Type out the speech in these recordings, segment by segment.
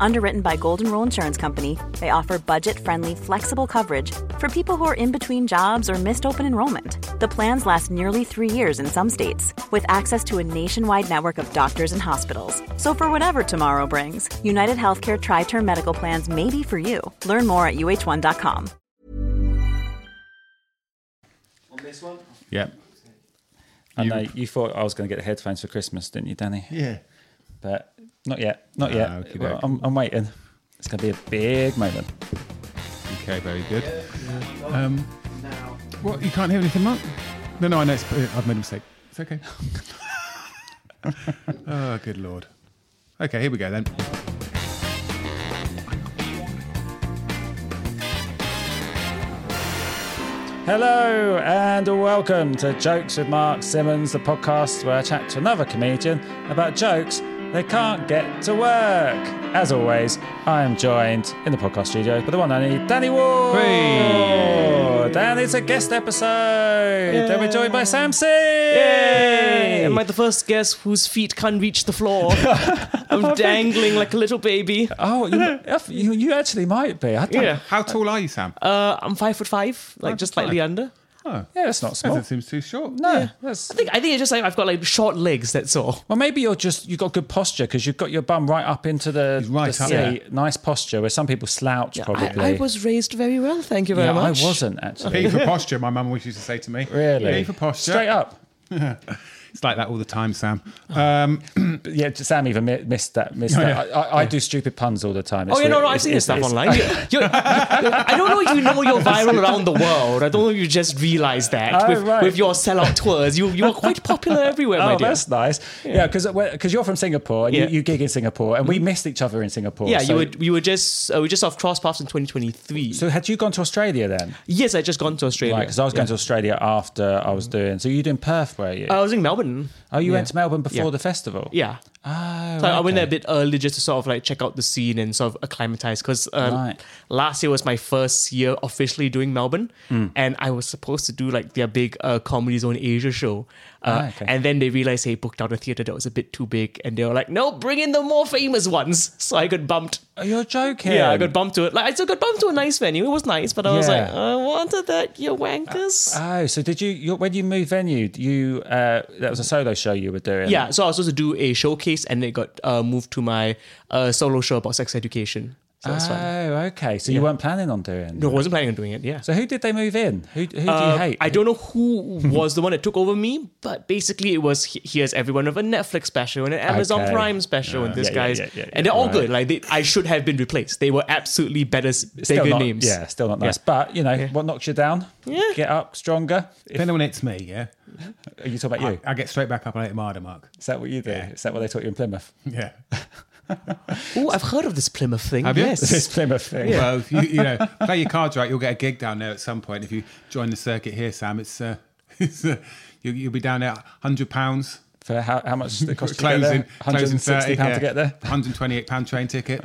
Underwritten by Golden Rule Insurance Company, they offer budget friendly, flexible coverage for people who are in between jobs or missed open enrollment. The plans last nearly three years in some states, with access to a nationwide network of doctors and hospitals. So, for whatever tomorrow brings, United Healthcare Tri Term Medical Plans may be for you. Learn more at uh1.com. On this one? Yeah. I know you thought I was going to get the headphones for Christmas, didn't you, Danny? Yeah. But not yet. Not Ah, yet. okey Well. I'm, I'm waiting. It's going to be a big moment. Okay, very good. Um, what? You can't hear anything, Mark? No, no, I know. It's, I've made a mistake. It's okay. oh, good lord. Okay, here we go then. Hello and welcome to Jokes with Mark Simmons, the podcast where I chat to another comedian about jokes they can't get to work. As always, I am joined in the podcast studio by the one and only Danny Ward. Hey. Dan, it's a guest episode. Then we're joined by Sam See. Yay! Am I the first guest whose feet can't reach the floor? I'm dangling like a little baby. Oh, you, you, you actually might be. I Yeah. How tall are you, Sam? Uh, I'm five foot five, like Five just foot slightly five. under. Oh, Yeah, it's not small. that seems too short. No, that's I think I think it's just like I've got like short legs. That's all. Well, maybe you're just you've got good posture because you've got your bum right up into the, He's right the up seat. there. Nice posture where some people slouch probably. I, I was raised very well. Thank you very yeah, much. I wasn't actually. P for posture, my mum always used to say to me. Really? P for posture. Straight up. It's like that all the time, Sam. Um, yeah, Sam even missed that. Missed Oh, that. yeah. I, I, I do stupid puns all the time. Oh It's yeah, no, really- no, I've seen this stuff online. You- you- I don't know if you know you're viral around the world. I don't know if you just realised that Oh, with, right. with your sellout tours. You you are quite popular everywhere, my Oh, dear. that's nice. Yeah, because because you're from Singapore and Yeah. Mm-hmm. you, you gig in Singapore, and we missed each other in Singapore. Yeah, so, you were we were just uh, we just off cross paths in 2023. So had you gone to Australia then? yes, I just gone to Australia. Right, because I was going to Australia after I was doing. So you doing Perth, were you? I was in Melbourne one oh, you went to Melbourne before Yeah. the festival. Yeah. Oh, So I went there a bit early just to sort of like check out the scene and sort of acclimatize because um, Right. last year was my first year officially doing Melbourne, Hmm. and I was supposed to do like their big uh, Comedy Zone Asia show, uh, Ah, okay. and then they realized they booked out a theater that was a bit too big, and they were like, "No, bring in the more famous ones." So I got bumped. Oh, you're joking. Yeah, I got bumped to it. Like I still got bumped to a nice venue. It was nice, but I was Yeah. like, I wanted that, you wankers. Oh, so did you, you when you moved venue? You uh, that was a solo show you were doing. Yeah, so I was supposed to do a showcase, and it got uh, moved to my uh, solo show about sex education. So that's Oh, okay. So you weren't planning on doing. No, I wasn't planning on doing it. Yeah. So who did they move in? Who, who do you Uh, hate? I don't know who was the one that took over me, but basically it was here's everyone of a Netflix special and an Amazon Okay. Prime special, and this Yeah, yeah, guy's yeah, yeah, yeah, and they're all right. good. Like they, I should have been replaced. They were absolutely better, Still bigger not, names. Yeah, still not nice. But you know what knocks you down? Yeah. Get up stronger. if anyone hits me, yeah, Are you talking about you? I, I get straight back up and I hit Marder Mark. Is that what you do? Yeah. Is that what they taught you in Plymouth? Yeah. Oh, I've heard of this Plymouth thing. Have you? yes. This Plymouth thing. Well, if you, you know, play your cards right, you'll get a gig down there at some point. If you join the circuit here, Sam, it's, uh, it's uh, you, you'll be down there hundred pounds. For how, how much did it cost you to Closing, get there? closing 160 30 pound yeah. to get there. 128 pound train ticket.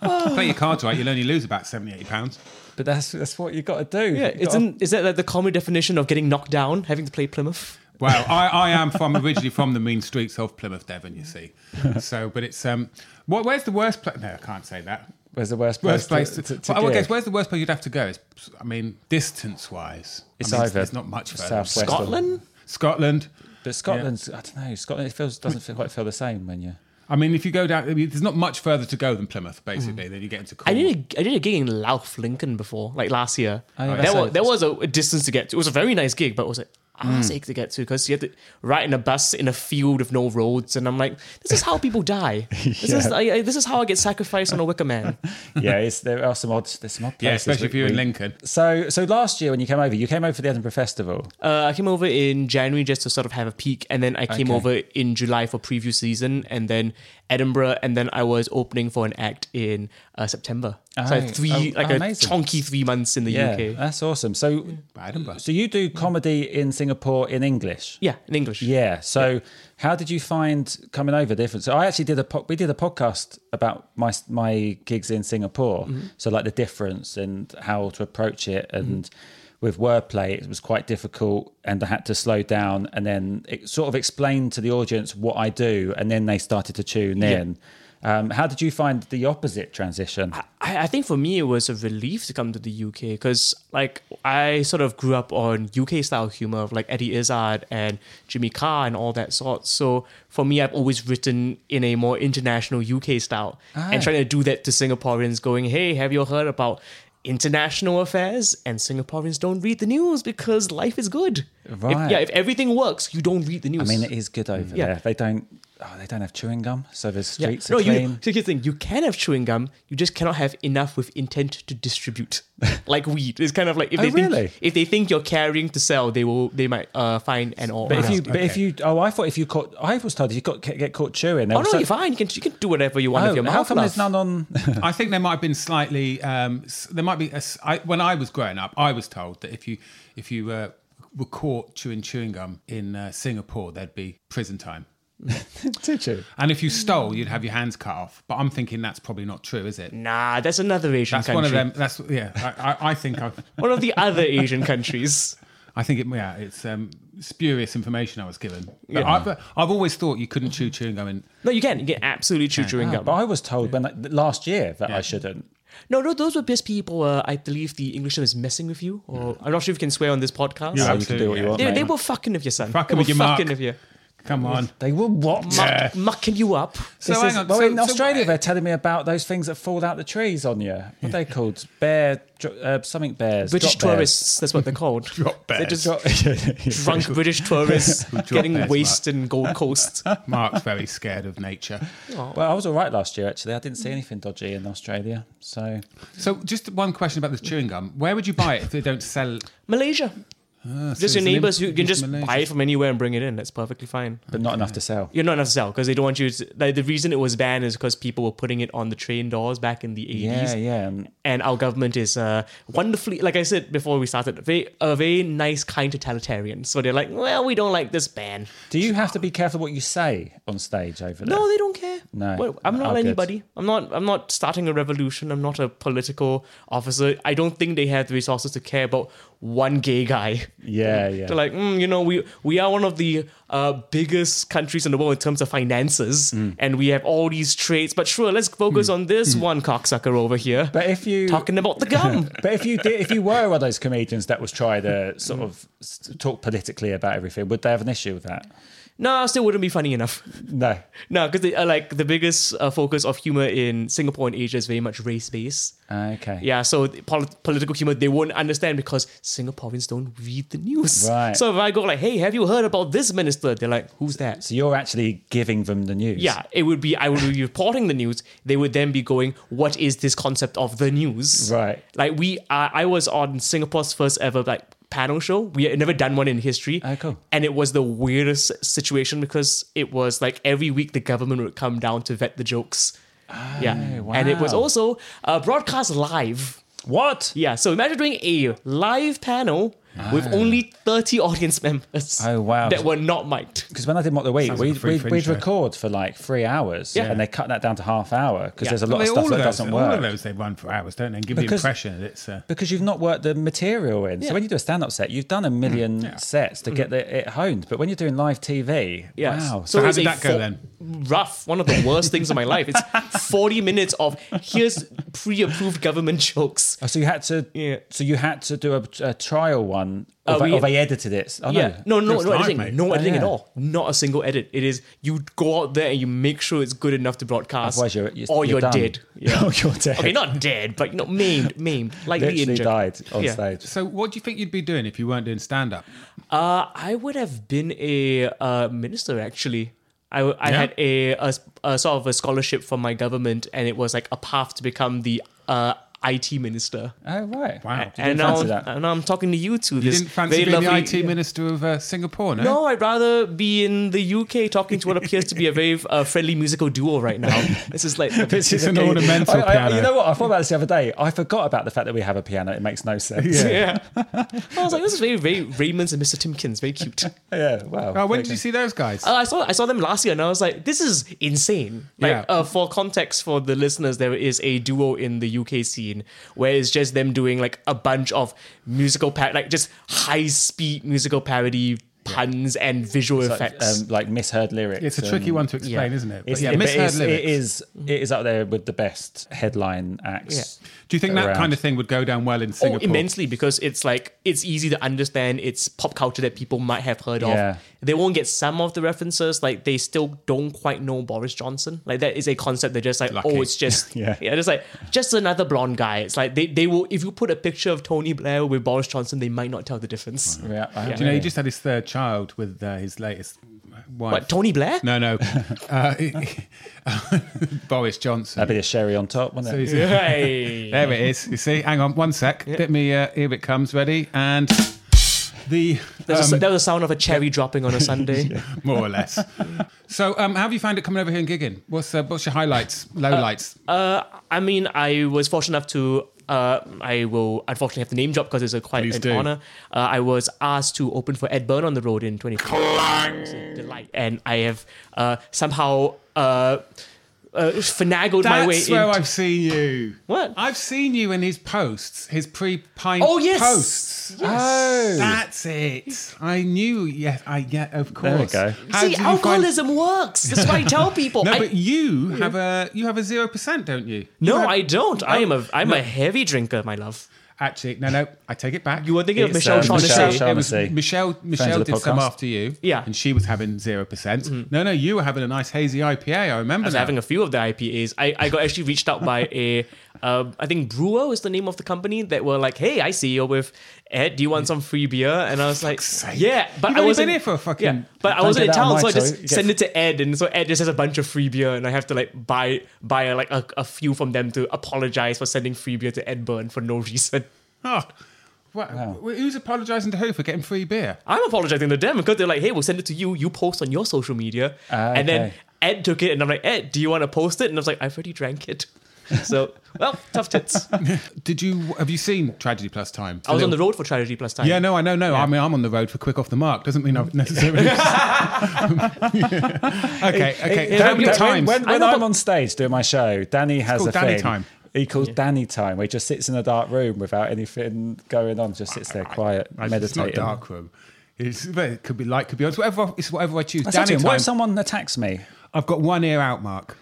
Play your cards right, you'll only lose about 70, 80 pounds. But that's that's what you've got to do. Yeah, You gotta- isn't is that like the common definition of getting knocked down, having to play Plymouth? Well, I, I am from originally from the mean streets of Plymouth, Devon. You see, so but it's um, what? Where's the worst place? No, I can't say that. Where's the worst place? Worst place to, to, to, to well, I guess where's the worst place you'd have to go? It's, I mean, distance wise, It's I mean, either It's not much further. Scotland? Scotland. But Scotland's, I don't know. Scotland it feels doesn't feel, quite feel the same when you. I mean, if you go down, I mean, there's not much further to go than Plymouth, basically. Then you get into. I Cornwall. did a, I did a gig in Louth, Lincoln before, like last year. Oh, yeah, there, was, a- there was a, a distance to get to. It was a very nice gig, but was it was a ass ache to get to because you had to ride in a bus in a field with no roads, and I'm like, this is how people die. This is I, I- this is how I get sacrificed on a wicker man. Yeah, it's, there are some odd. There's some odd places. Yeah, especially if you're in Lincoln. So, so last year when you came over, you came over for the Edinburgh Festival. Uh, I came over in January just to sort of have a peek, and then I came Okay. over in July for preview season, and then Edinburgh, and then I was opening for an act in uh, September. so I had three, oh, like oh, a amazing. chunky three months in the Yeah, UK. that's awesome. So, Edinburgh. so you do comedy in Singapore in English? Yeah, in English. Yeah. So, how did you find coming over different? So, I actually did a po- we did a podcast about my my gigs in Singapore. Mm-hmm. So, like the difference and how to approach it, and Mm-hmm. with wordplay, it was quite difficult, and I had to slow down, and then it sort of explain to the audience what I do, and then they started to tune Yeah. in. Um, how did you find the opposite transition? I, I think for me it was a relief to come to the UK because like I sort of grew up on UK style humor of like Eddie Izzard and Jimmy Carr and all that sort. So for me, I've always written in a more international UK style Ah. and trying to do that to Singaporeans, going, "Hey, have you heard about?" International affairs and Singaporeans don't read the news because life is good. If- Right. yeah, if everything works, you don't read the news. I mean, it is good over Yeah. there. They don't. Oh, they don't have chewing gum, so the Yeah. streets No, are you. clean. So here's the thing: you can have chewing gum, you just cannot have enough with intent to distribute, like weed. It's kind of like if Oh, they think really? if they think you're carrying to sell, they will they might uh, fine and all. But if Yeah. you, but if you, oh, I thought if you caught, I was told if you got get caught chewing. oh no, you're fine. You can you can do whatever you want Oh, with your mouth. how come there's none on? I think there might have been slightly. Um, there might be. A, s- I, when I was growing up, I was told that if you if you uh, were caught chewing chewing gum in uh, Singapore, there'd be prison time. Did you? And if you stole, you'd have your hands cut off. But I'm thinking that's probably not true, is it? Nah, that's another Asian That's country. one of them. That's yeah. I, I, I think I, One of the other Asian countries. I think it. Yeah, it's um, spurious information I was given. But Yeah. I, but I've always thought you couldn't chew chewing gum in. No, you can. You can absolutely chew chewing Ah, gum. but I was told when like, last year that I shouldn't. No, no, those were just people. Uh, I believe the English term is messing with you, or I'm not sure if you can swear on this podcast. Yeah, So you can do what you yeah. want. They, mate. they were fucking with your son. Fucking they with were your mark. fucking with you. Come on. They were what? Muck, Yeah. mucking you up. So This hang is- on. well, so- in so Australia, what- they're telling me about those things that fall out the trees on you. What are they called? Bear, uh, something bears. British drop bears. tourists, that's what they're called. Drop They're bears. just drunk British tourists getting wasted in Gold Coast. Mark's very scared of nature. Well, I was all right last year actually. I didn't see anything dodgy in Australia. So So, just one question about this chewing gum. Where would you buy it if they don't sell? Malaysia. So just your neighbors, who can just just buy it from anywhere and bring it in. That's perfectly fine. but not enough to sell. You're not enough to sell because they don't want you to. Like, the reason it was banned is because people were putting it on the train doors back in the 80s. Yeah, yeah. And And our government is uh, wonderfully, like I said before we started, very, a very nice, kind totalitarian. So they're like, well, we don't like this ban. do you have to be careful what you say on stage over there? No, they don't care. No. Well, I'm not Oh, good. anybody. I'm not. I'm not starting a revolution. I'm not a political officer. I don't think they have the resources to care about one gay guy. Yeah, yeah. They're like, mm, you know, we we are one of the uh, biggest countries in the world in terms of finances, Mm. and we have all these traits. But sure, let's focus on this one cocksucker over here, But if you talking about the gum. But if you did, if you were one of those comedians that was trying to sort of talk politically about everything, would they have an issue with that? No, still wouldn't be funny enough. No. No, because uh, like the biggest uh, focus of humor in Singapore and Asia is very much race based. Okay. Yeah, so political humor they won't understand because Singaporeans don't read the news. Right. So if I go like, "Hey, have you heard about this minister?" They're like, "Who's that?" So you're actually giving them the news. Yeah, it would be I would be reporting the news. They would then be going, "What is this concept of the news?" Right. Like we, uh, I was on Singapore's first ever like panel show. We had never done one in history. Oh, cool. And it was the weirdest situation because it was like every week the government would come down to vet the jokes. yeah, and it was also uh, broadcast live. What? Yeah, so imagine doing a live panel with only 30 audience members. Oh, wow. That were not mic'd. Because when I did Mock the Week, Sounds like we'd, free we'd, we'd record for like three hours Yeah. and they cut that down to half hour because Yeah. there's a Well, lot of stuff all that of those, doesn't all work. of those they run for hours, don't they? And give the impression that it's. Uh, Because you've not worked the material in. So Yeah. when you do a stand up set, you've done a million Yeah. sets to get the, it honed. But when you're doing live TV, Yes. wow. So, how did that go fo- then? Rough. One of the worst things of my life. It's 40 minutes of here's pre-approved government jokes. Oh, so you had to. Yeah. So you had to do a, a trial one, Uh, or, they, we- or they edited it. Oh, yeah. No, no, Just no live, editing. mate. No editing yeah. at all. Not a single edit. It is you go out there and you make sure it's good enough to broadcast. Otherwise, you're, you're or you're, done. dead. Yeah. oh, you're dead. okay, not dead, but you know, maimed, maimed, lightly Literally injured. died on Yeah. stage. so, what do you think you'd be doing if you weren't doing stand up? Uh, I would have been a uh, minister actually. I Yeah? had a, a, a sort of a scholarship from my government, and it was like a path to become the uh, IT minister. Oh right. Wow. You and didn't now, fancy that. and now I'm talking to you two. You this didn't fancy very being the lovely- IT minister of uh, Singapore, no? No, I'd rather be in the UK talking to what appears to be a very uh, friendly musical duo right now. This is like This is an ornamental I- I- piano. You know what? I thought about this the other day. I forgot about the fact that we have a piano. It makes no sense. yeah. I was like, this is very, very Raymond's and Mr. Timpkins, very cute. Yeah. Wow. Oh, when did you see those guys? Uh, I saw I saw them last year and I was like, this is insane. Like, Yeah. uh, for context for the listeners, there is a duo in the UK scene where it's just them doing like a bunch of musical par- like just high speed musical parody puns and visual Like, effects. um, like misheard lyrics. it's a tricky and one to explain, yeah. isn't it? But It's, yeah, but misheard it's, it lyrics. is it is up there with the best headline acts. Do you think that kind of thing would go down well in Oh, Singapore? immensely because it's like it's easy to understand. It's pop culture that people might have heard Yeah. of. They won't get some of the references. Like they still don't quite know Boris Johnson. Like that is a concept. They're just like, Lucky. oh, it's just Yeah. yeah, just like just another blonde guy. It's like they they will if you put a picture of Tony Blair with Boris Johnson, they might not tell the difference. Yeah, I Do you know he just had his third child with uh, his latest wife? What Tony Blair? No, no. uh, Boris Johnson. That'd be a sherry on top, wouldn't it? he's- Hey. There it is. You see, hang on one sec. Bit me. Uh, here it comes. Ready and the There's a, um, there was a sound of a cherry dropping on a sundae. more or less. So, um, how have you found it coming over here and gigging? What's uh, what's your highlights, lowlights? Uh, I mean, I was fortunate enough to. Uh, I will unfortunately have to name drop because it's a quite Please an do. honor. Uh, I was asked to open for Ed Byrne on the road in 2015. It's a delight, and I have uh, somehow uh, finagled my way That's where into. I've seen you. What? I've seen you in his posts, his pre-pint posts. Oh, yes. posts. Oh. That's it. I knew. Yes, I yeah, of There we course. go. How See, did you find- alcoholism works. That's what I tell people. No, I, but you have a you have a zero percent, don't you? You no, have- I don't. I am a I'm No. a heavy drinker, my love. Actually, no, no. I take it back. You were thinking of Michelle um, Shaughnessy. Michelle It was Michelle. Michelle did some podcast. after you. Yeah. and she was having zero percent. No, no, you were having a nice hazy IPA. I remember I was now. having a few of the IPAs. I, I got actually reached out by a, uh, I think Brewer is the name of the company that were like, hey, I see you're with Ed. Do you want some free beer? And I was like, yeah, but You've I wasn't been here for a fucking- yeah, but I wasn't in get that on town, so I just Get- send it to Ed, and so Ed just has a bunch of free beer, and I have to like buy buy like a, a few from them to apologize for sending free beer to Ed Byrne for no reason. Oh, what, who's apologising to who for getting free beer? I'm apologizing to them because they're like, hey, we'll send it to you. You post on your social media. Ah, And then. Ed took it and I'm like, Ed, do you want to post it? And I was like, I've already drank it. So, well, tough tits. Did you have you seen Tragedy Plus Time? I was on the road for Tragedy Plus Time. Yeah, no, I know, no. I mean, I'm on the road for Quip Off the Mark. Doesn't mean I've necessarily. okay, okay. It- How it- many when- times? When, I when know, I'm on stage doing my show, Danny has called a Danny thing. time. He calls Danny time, where he just sits in a dark room without anything going on, just sits there quiet, I, I, meditating. It's not meditating. dark room. It's, it could be light, could be on. It's whatever. It's whatever I choose. I Danny him, what if someone attacks me? I've got one ear out, Mark.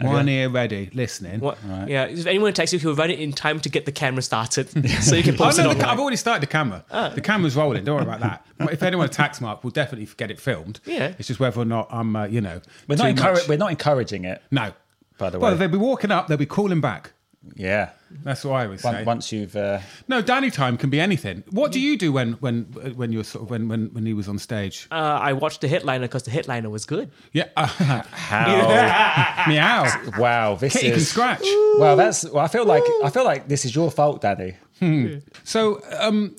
One ear ready, listening. What? Yeah, if anyone texts you, he'll run it in time to get the camera started so you can Oh, post no, it the, online. I've already started the camera. The camera's rolling. Don't worry about that. if anyone attacks Mark, we'll definitely get it filmed. Yeah. It's just whether or not I'm, uh, you know, We're too not, encourage- we're not encouraging it, No. by the way. Well, they'll be walking up. They'll be calling back. Yeah. That's what I was say. Once, once you've. Uh, No, Danny time can be anything. What do you do when when when you were sort of when when when he was on stage? uh, I watched the headliner because the headliner was good. Yeah, uh, how? meow. wow, this Kitty can is. scratch. Well, that's. Well, I feel like I feel like this is your fault, Danny. So, um,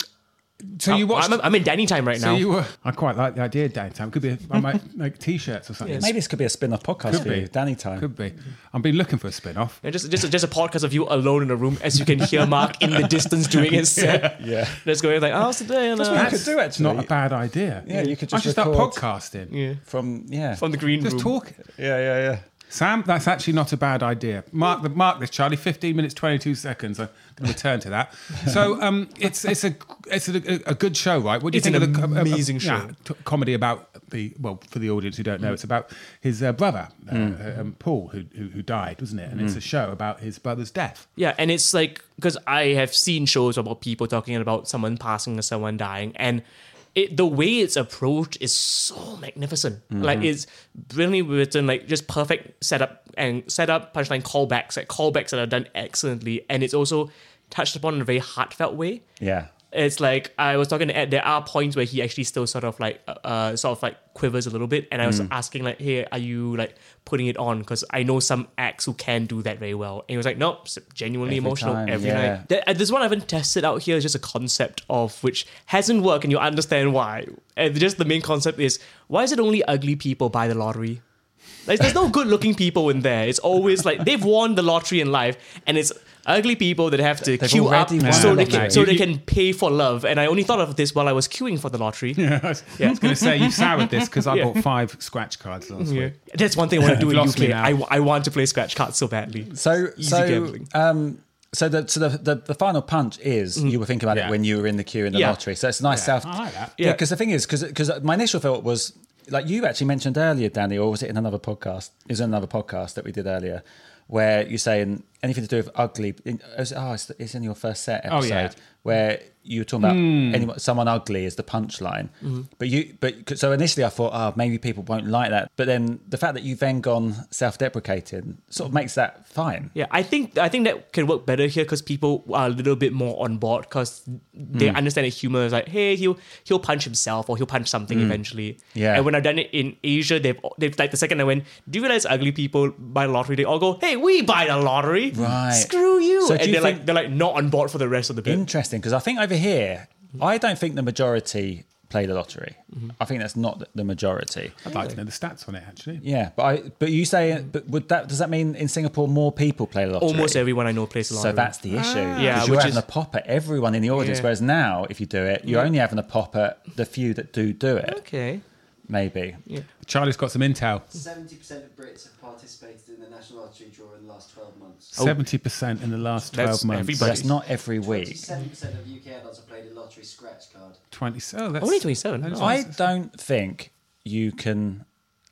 so you watched. I'm, I'm in Danny time right so now. you were. I quite like the idea, of Danny time. Could be. I might make t-shirts or something. Maybe this could be a spin-off podcast Could for be. you, Danny time. Could be. I've been looking for a spin-off. Yeah, just, just, just a podcast of you alone in a room as you can hear Mark in the distance doing his set. Yeah. Let's go like, how's today? And, what uh, you could do, It's not a bad idea. Yeah, you could I just should start record- podcasting. yeah. From yeah. From the green Just room. talk. yeah, yeah, yeah. Sam, that's actually not a bad idea. Mark the mark this, Charlie. Fifteen minutes, twenty-two seconds. I'm going to return to that. So, um, it's it's a it's a, a, a good show, right? What do you It's think an of the co- amazing yeah, show. t- comedy about the well for the audience who don't know, it's about his uh, brother uh, uh, um, Paul who, who who died, wasn't it? And it's a show about his brother's death. Yeah, and it's like because I have seen shows about people talking about someone passing or someone dying, and it the way it's approached is so magnificent. Like mm-hmm. it's brilliantly written, like just perfect setup and setup, punchline callbacks, like callbacks that are done excellently, and it's also touched upon in a very heartfelt way. Yeah. It's like I was talking to Ed. There are points where he actually still sort of like uh, uh sort of like quivers a little bit, and I was asking like, "Hey, are you like putting it on?" Because I know some acts who can do that very well. And he was like, "Nope, genuinely Every emotional time, every yeah. night." Th- uh, this one I haven't tested out here is just a concept of which hasn't worked, and you understand why. And just the main concept is why is it only ugly people buy the lottery? Like, there's no good looking people in there. It's always like they've won the lottery in life, and it's ugly people that have to They've queue up already won so the they can lottery. so You- they can pay for love. And I only thought of this while I was queuing for the lottery. I was, I was going to say you soured this because I Yeah. bought five scratch cards last Yeah. week. That's one thing I want to do in Lost me UK. now. I, I want to play scratch cards so badly. So, Easy so, gambling. um, so the so the, the, the final punch is you were thinking about Yeah. it when you were in the queue in the Yeah. lottery. So it's a nice Yeah, self. I like that. Yeah, Yeah. because the thing is, because my initial thought was like you actually mentioned earlier, Danny, or was it in another podcast? In another podcast that we did earlier, where you're saying anything to do with ugly. In, oh, it's, it's in your first set Oh, episode yeah. where you were talking about anyone, someone ugly is the punchline. But you, but so initially I thought, oh, maybe people won't like that. But then the fact that you've then gone self-deprecating sort of makes that fine. Yeah, I think I think that can work better here because people are a little bit more on board because they Hmm. understand that humor is like, hey, he'll he'll punch himself or he'll punch something eventually. Hmm. Yeah. And when I've done it in Asia, they've they've like the second I went, do you realize ugly people buy the lottery? They all go, hey, we buy the lottery. Right. Screw you. So and you they're think- like they're like not on board for the rest of the bit. Interesting, because I think over here, I don't think the majority play the lottery. I think that's not the majority. I'd like to know the stats on it actually. Yeah, but I, but you say, but would that does that mean in Singapore more people play the lottery? Almost everyone I know plays the lottery. So that's the issue. Ah. Yeah, because you're which having is- a pop at everyone in the audience, Yeah. whereas now, if you do it, you're only having a pop at the few that do do it. okay. Maybe. Charlie's got some intel. Seventy percent of Brits have participated in the national lottery draw in the last twelve months. Seventy percent in the last That's twelve months. everybody. That's not every week. Twenty-seven percent of UK adults have played a lottery scratch card. Twenty. Oh, that's Only 27. that's- Oh. I don't think you can.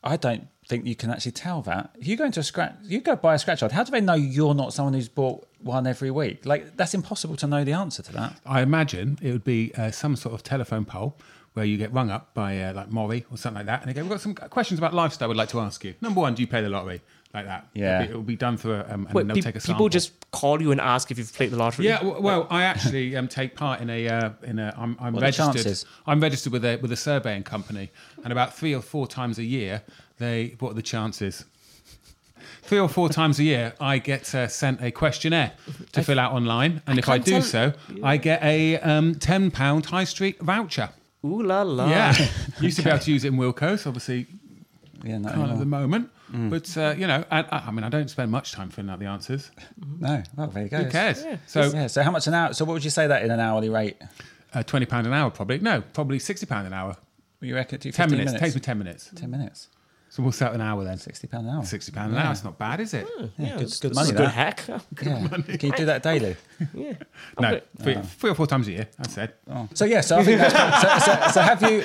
I don't think you can actually tell that. If you go into a scratch, you go buy a scratch card. How do they know you're not someone who's bought one every week? Like that's impossible to know the answer to that. I imagine it would be uh, some sort of telephone poll where you get rung up by uh, like MORI or something like that, and they go, "We've got some questions about lifestyle. We'd like to ask you. Number one, do you play the lottery?" Like that. Yeah. It'll be, be done through a, um, and Wait, they'll pe- take a sample. people just call you and ask if you've played the lottery. Yeah, w- well, I actually um, take part in a uh, in a. I'm, I'm What registered. chances? I'm registered with a with a surveying company, and about three or four times a year, they. What are the chances? Three or four times a year, I get uh, sent a questionnaire to fill out online, and if I do tell- so, I get a um, ten pound high street voucher. Ooh la la. Yeah, used to be able to use it in Wilko's, obviously Yeah, no, can't at the no. moment. But uh, you know, I, I I mean, I don't spend much time filling out the answers. no. Well, there you go. Who cares? Yeah. So yeah. So how much an hour? So what would you say that in an hourly rate? uh, twenty pound an hour, probably. No, probably sixty pound an hour. You reckon? Do 10 15 minutes. Takes me 10 minutes. Ten minutes. So we'll set an hour then. Sixty pound an hour. 60 pound an hour. It's not bad, is it? Yeah, good, it's, good it's money. good that. hack. Yeah. Can you do that daily? Yeah. No, Okay. three, three or four times a year, I said. So yeah. So I think that's, so, so, so have you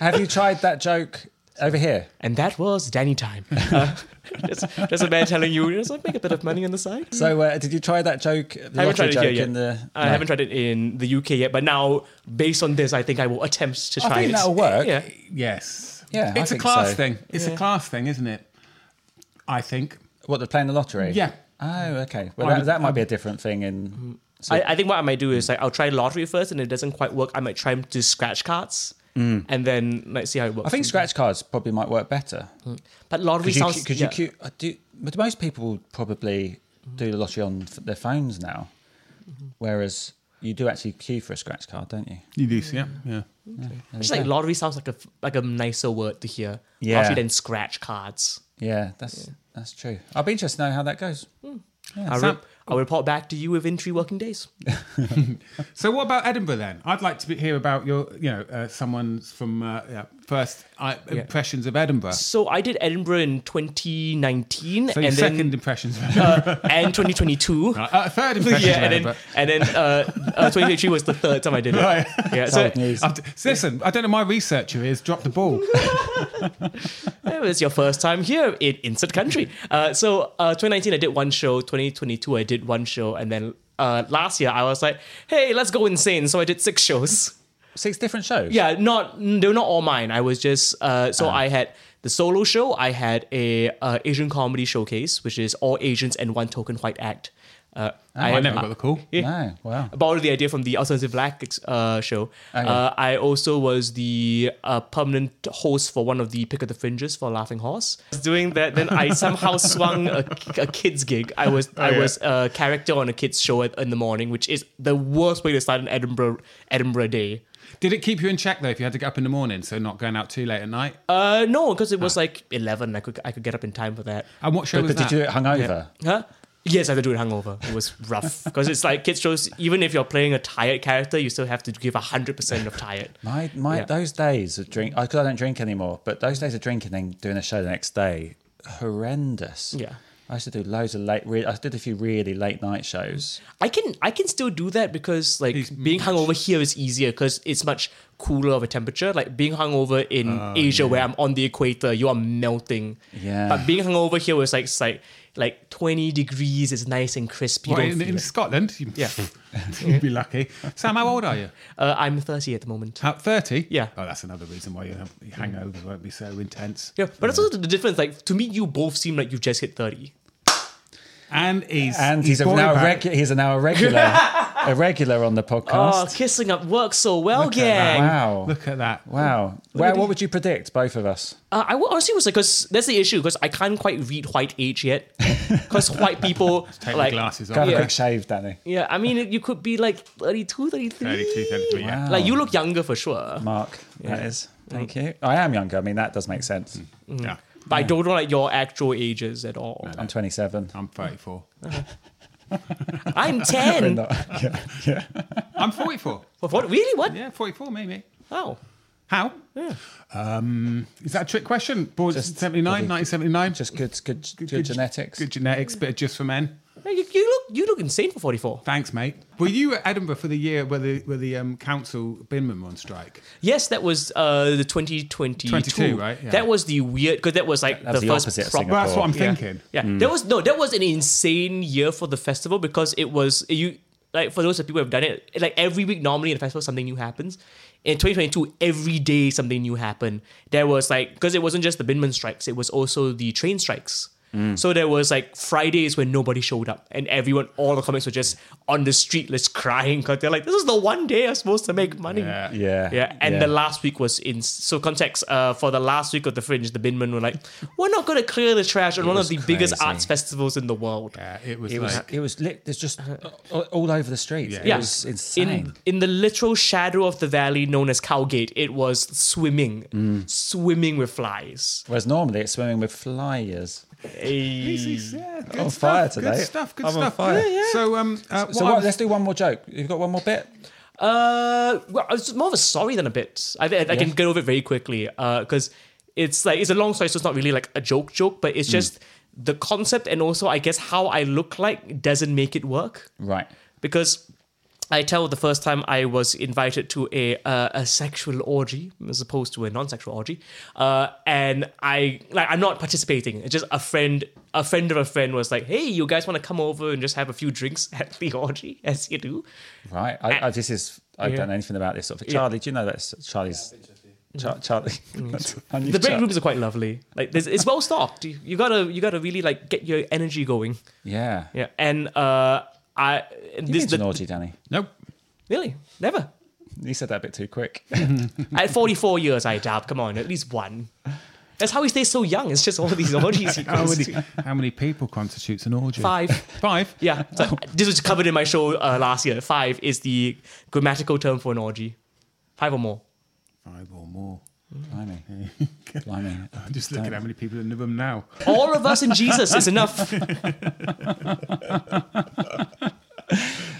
have you tried that joke over here? And that was Danny time. Uh, just, just a man telling you, just like make a bit of money on the side. So uh, did you try that joke? The I haven't lottery tried it here yet. in the. I no. haven't tried it in the UK yet, but now based on this, I think I will attempt to try it. I try think it. that'll work. Yeah. Yes. Yeah, It's a think class so. thing. It's a class thing, isn't it? I think. What they're playing the lottery? Yeah. Oh, okay. Well, that, that might be a different thing in. So, I, I think what I might do is like I'll try lottery first, and if it doesn't quite work, I might try to scratch cards, and then like see how it works. Mm. I think scratch cards probably might work better. but lottery Because you, sounds cause yeah. you queue, uh, do, but most people probably do the lottery on their phones now, whereas you do actually queue for a scratch card, don't you? You do, yeah. Yeah. Just like lottery sounds like a like a nicer word to hear. Yeah. Lottery than scratch cards. Yeah, that's that's true. I'll be interested to know how that goes. I'll, re- I'll report back to you within three working days. So what about Edinburgh then? I'd like to hear about your, you know, uh, someone's from uh, yeah, first uh, impressions of Edinburgh. So I did Edinburgh in 2019 So your and second then impressions of Edinburgh. uh, and 2022. uh, third impressions yeah, of and then Edinburgh. and then uh, uh, 2023 was the third time I did it. Right. Yeah, so. So listen, I don't know. My researcher is dropped the ball. it was your first time here in insert country. Uh, so uh, 2019 I did one show. 2022 I did one show, and then uh, last year I was like, hey, let's go insane. So I did six shows. Six different shows. Yeah, not they were not all mine. I was just uh, so I had the solo show. I had a uh, Asian comedy showcase, which is all Asians and one token white act. Uh, I, never got the call. Yeah. No, wow. borrowed the idea from the Alternative Black uh, show. Oh, yeah. uh, I also was the uh, permanent host for one of the Pick of the Fringes for Laughing Horse. I was doing that, then I somehow swung a, a kids gig. I was I yeah. was a character on a kids show at, in the morning, which is the worst way to start an Edinburgh Edinburgh day. Did it keep you in check though? If you had to get up in the morning, so not going out too late at night. Uh, no, because it was like eleven. I could I could get up in time for that. and what show But, was but did that? you do it hungover? Huh? Yes, I had to do it hungover. It was rough because it's like kids shows. Even if you're playing a tired character, you still have to give hundred percent of tired. My my Yeah. those days of drink. because I don't drink anymore, but those days of drinking and doing a show the next day, horrendous. Yeah. I used to do loads of late. Re- I did a few really late night shows. I can I can still do that because like being hungover here is easier because it's much cooler of a temperature. Like being hungover in Asia where I'm on the equator, you are melting. Yeah. But being hungover here was like it's like like twenty degrees. It's nice and crisp. You in, in. Scotland? You, Yeah. you'd be lucky. Sam, how old are you? Uh, I'm thirty at the moment. How, 30? Yeah. Oh, that's another reason why your your hangovers won't be so intense. Yeah, but that's also the difference. Like to me, you both seem like you've just hit thirty. And he's And he's, a, now it a regu- He's a now a regular, a regular on the podcast. Oh, kissing up works so well, Look gang. wow. Look at that. Wow. Well, what would you predict, both of us? Uh, I would honestly was like, because that's the issue, because I can't quite read white age yet. Because white people Take like, the glasses Go off. have a Yeah. quick shave, Danny. yeah, I mean, you could be like 32, 33. 32, 33, yeah. Wow. Like you look younger for sure, Mark, that Yeah. is. Mm. Thank you. I am younger. I mean, that does make sense. Mm. Mm. yeah. but I don't know like your actual ages at all. I'm 27. I'm 34. Uh-huh. I'm ten. Not- yeah, yeah. I'm 44. What, what? Really? What? Yeah, 44 maybe. Oh, How? yeah. Um, is that a trick question? Born Just 79, 1979? Just good, good, good, genetics. Good genetics, bit of just for men. Hey, You, you look you look insane for forty four. Thanks, mate. Were you at Edinburgh for the year where the where the um, council binmen were on strike? Yes, that was uh the twenty twenty 22, right? Yeah. That was the weird because that was like That was the the first opposite of proper. Well, that's what I'm Yeah. thinking. Yeah, that was no, that was an insane year for the festival because it was you like for those of people who have done it, like every week normally in the festival something new happens. In 2022, every day something new happened. There was like because it wasn't just the Binman strikes, it was also the train strikes. So there was like Fridays when nobody showed up, and everyone, all the comics were just on the street, just crying because they're like, "This is the one day I'm supposed to make money." Yeah. Yeah. Yeah, and the last week was in so context. Uh, for the last week of the Fringe, the Binmen were like, "We're not going to clear the trash on one of was the biggest arts festivals in the world." Yeah, it was It was, like it was lit. There's just all, all over the streets. It Yeah. was insane. In in the literal shadow of the valley known as Cowgate, it was swimming, Mm. swimming with flies. Whereas normally it's swimming with flyers. Hey. yeah, good on stuff, fire Good stuff. Good I'm on stuff. fire. Yeah, yeah. So um, uh, So what, let's do one more joke. You've got one more bit? Uh, well, it's more of a sorry than a bit. I, I, I can get over it very quickly. Uh, because it's like it's a long story, so it's not really like a joke joke, but Mm. it's just the concept and also I guess how I look like doesn't make it work. Right. because I tell the first time I was invited to a uh, a sexual orgy as opposed to a non-sexual orgy, uh, and I like I'm not participating. It's just a friend, a friend of a friend was like, "Hey, you guys want to come over and just have a few drinks at the orgy as you do?" Right. I, I, this is. I Yeah. don't know anything about this sort of. Charlie, do you know that's Charlie's? Char- Charlie. And you The break Char- rooms are quite lovely. Like there's, it's well stocked. You, you gotta you gotta really like get your energy going. Yeah. Yeah, and uh, I and You this been to the, an orgy, Danny? nope. really never. You said that a bit too quick. At 44 years, I doubt. Come on, at least one. That's how he stays so young. It's just all these orgies he How goes many, to. how many people constitutes an orgy? Five. Five. Yeah. So this was covered in my show uh, last year. Five is the grammatical term for an orgy. Five or more. Five or more. Blimey. Blimey. I'm just looking at how many people are in the room now. All of us in Jesus is enough.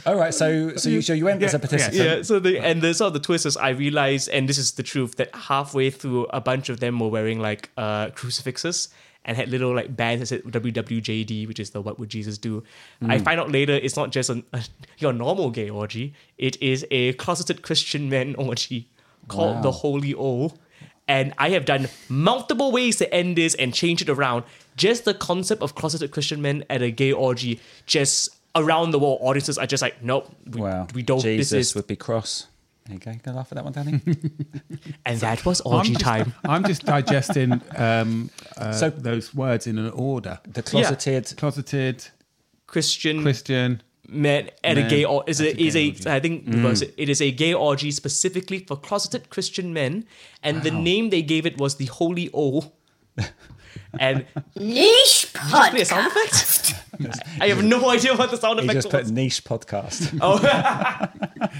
All right. So, so you, so you went as a Yeah, participant. yeah. So the and the sort of the twist is I realized, and this is the truth, that halfway through, a bunch of them were wearing like uh, crucifixes and had little like bands that said WWJD, which is the What Would Jesus Do. I find out later it's not just a, a, your normal gay orgy; it is a closeted Christian men orgy called Wow. the Holy O. And I have done multiple ways to end this and change it around. Just the concept of closeted Christian men at a gay orgy, just around the world, audiences are just like, nope, we, Wow. we don't. Jesus this is would be cross. There you go. You gonna laugh at that one, Danny? And that was I'm orgy just, time. I'm just digesting um, uh, So- those words in an order. The closeted. Closeted. Christian Christian. Men at a gay or is a, a is a. Mm. I think reverse it. It is a gay orgy specifically for closeted Christian men, and the name they gave it was the Holy O. and Niche just play a sound podcast. effect. I have no idea what the sound He effect just put was. niche podcast. Oh.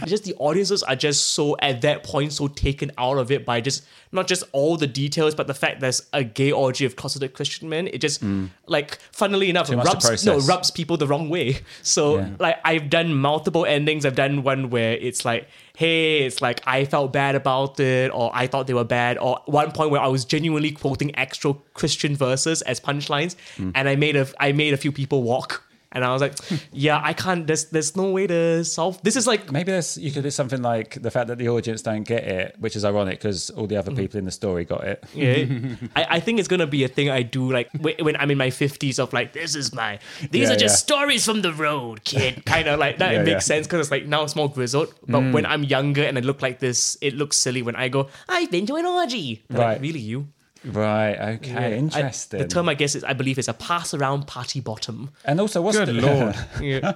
just the audiences are just so at that point so taken out of it by just not just all the details, but the fact there's a gay orgy of closeted Christian men. It just mm. like funnily enough Too rubs no rubs people the wrong way. So Yeah. like I've done multiple endings. I've done one where it's like, hey, it's like I felt bad about it, or I thought they were bad, or one point where I was genuinely quoting actual Christian verses as punchlines, hmm. and I made a I made a few people walk. And I was like, yeah, I can't. There's there's no way to solve. This is like Maybe there's, you could do something like the fact that the audience don't get it, which is ironic because all the other people in the story got it. Yeah, I, I think it's gonna be a thing I do like when I'm in my fifties of like this is my these Yeah, are just yeah. stories from the road, kid. Kind of like that. Yeah, it makes. Mm. sense because it's like now it's more grizzled. But when I'm younger and I look like this, it looks silly when I go, I've been to an orgy. They're like, Right. really, you? Right. Okay. Yeah. I- Interesting. the term I guess is I believe is a pass around party bottom. and also, what's Good the, lord. Yeah.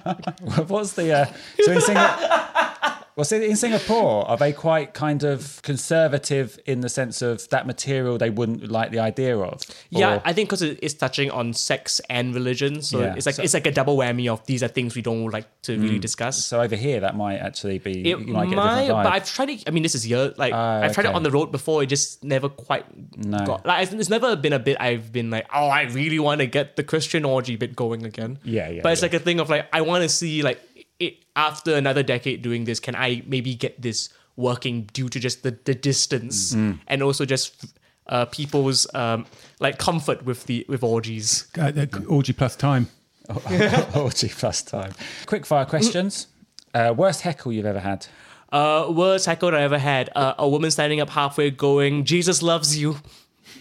what's the uh, so in Singapore? Well, see, in Singapore, are they quite kind of conservative in the sense of that material they wouldn't like the idea of? Yeah, Or- I think because it's touching on sex and religion, so Yeah. it's like So- it's like a double whammy of these are things we don't like to really Mm. discuss. so over here, that might actually be. It you might might, but I've tried it. I mean, this is year. Like Ah, I've tried it on the road before. It just never quite No. got. Like it's never been a bit. I've been like, oh, I really want to get the Christian orgy bit going again. Yeah, yeah, But it's yeah. like a thing of like, I want to see like it after another decade doing this. Can I maybe get this working due to just the the distance Mm. and also just uh, people's um like comfort with the with orgies. Uh, orgy plus time. Orgy plus time. Quick fire questions. Uh, worst heckle you've ever had? Uh, worst heckle I ever had. Uh, a woman standing up halfway going, Jesus loves you.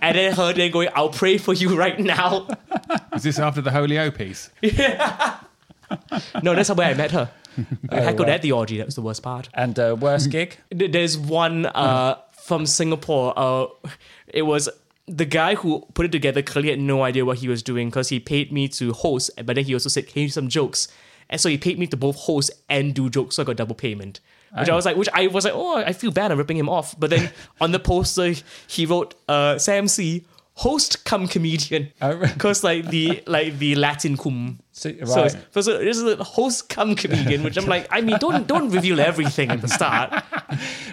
and then her then going, I'll pray for you right now. Is this after the Holy O piece? No, that's where I met her. I heckled right. at the orgy. That was the worst part. And uh, worst gig? There's one uh, from Singapore. Uh, it was the guy who put it together clearly had no idea what he was doing because he paid me to host, but then he also said, Can you do some jokes? And so he paid me to both host and do jokes, so I got double payment. Which I was like, which I was like, oh, I feel bad, I'm ripping him off. But then on the poster, he wrote, uh, Sam See, host cum comedian. Because like the like the Latin cum. So- So, right. it's, so this is a host cum comedian, which I'm like, I mean, don't don't reveal everything at the start.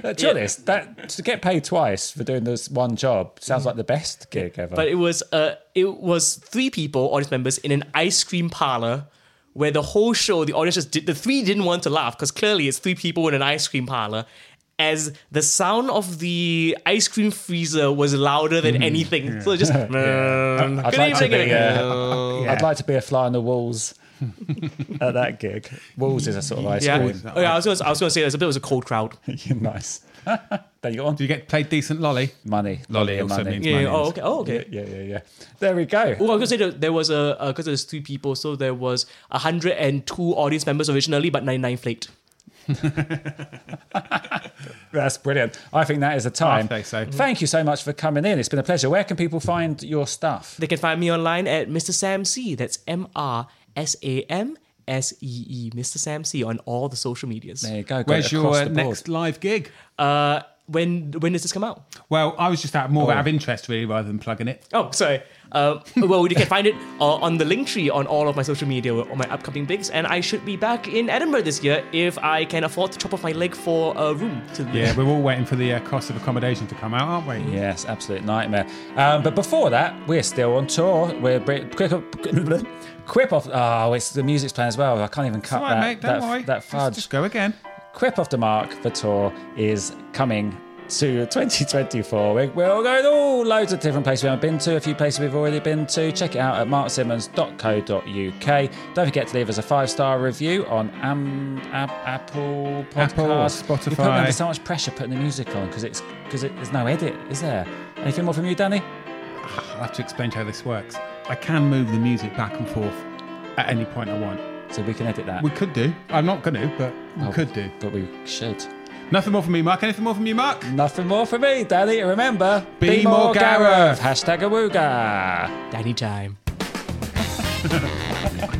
To be honest, that to get paid twice for doing this one job sounds like the best gig ever. But it was uh it was three people, audience members, in an ice cream parlor where the whole show the audience just did the three didn't want to laugh because clearly it's three people in an ice cream parlor. As the sound of the ice cream freezer was louder than anything, so just I'd good like to be, uh, uh, I'd like to be a fly on the walls at that gig. Walls is a sort of ice yeah, cream. oh, yeah. I was gonna, I was say there's a bit was a cold crowd. nice. there you go on. Do you get paid decent lolly? Money. Lolly and also money. means Yeah. money. Oh, okay. Oh, okay. Yeah, yeah, yeah. There we go. Oh, I was gonna say that there was a because there's three people, so there was hundred and two audience members originally, but ninety nine flaked. That's brilliant. I think that is a time. I think so. Thank you so much for coming in. It's been a pleasure. Where can people find your stuff? They can find me online at Mr. Sam See. That's M R S A M S E E, Mr. Sam See. on all the social medias. There you go. Got Where's your uh, next live gig? Uh, when when does this come out? Well, I was just out more out of interest, really, rather than plugging it. Oh, sorry. Um, well, you can find it uh, on the link tree on all of my social media on my upcoming bigs, and I should be back in Edinburgh this year if I can afford to chop off my leg for a room. To Yeah, we're all waiting for the uh, cost of accommodation to come out, aren't we? Yes, absolute nightmare. Um, but before that, we're still on tour. We're br- quick, quip off. Oh, it's the music's playing as well. I can't even cut All right, that. mate, don't that, worry. that Just- fudge. Just, go again. Quip off the mark for tour is coming to 2024. We're, we're all going all loads of different places we haven't been to, a few places we've already been to. Check it out at marksimmons.co.uk. Don't forget to leave us a five star review on Am, Ab, Apple Podcasts. Apple, You put Spotify. under so much pressure putting the music on because it's because it, there's no edit, is there? Anything more from you, Danny? I'll have to explain how this works. I can move the music back and forth at any point I want. So we can edit that. We could do. I'm not going to, but we Oh. could do. but we should. Nothing more from me, Mark. Anything more from you, Mark? Nothing more from me, Danny. Remember, Be more Gareth. Hashtag Awooga. Danny time. Bye.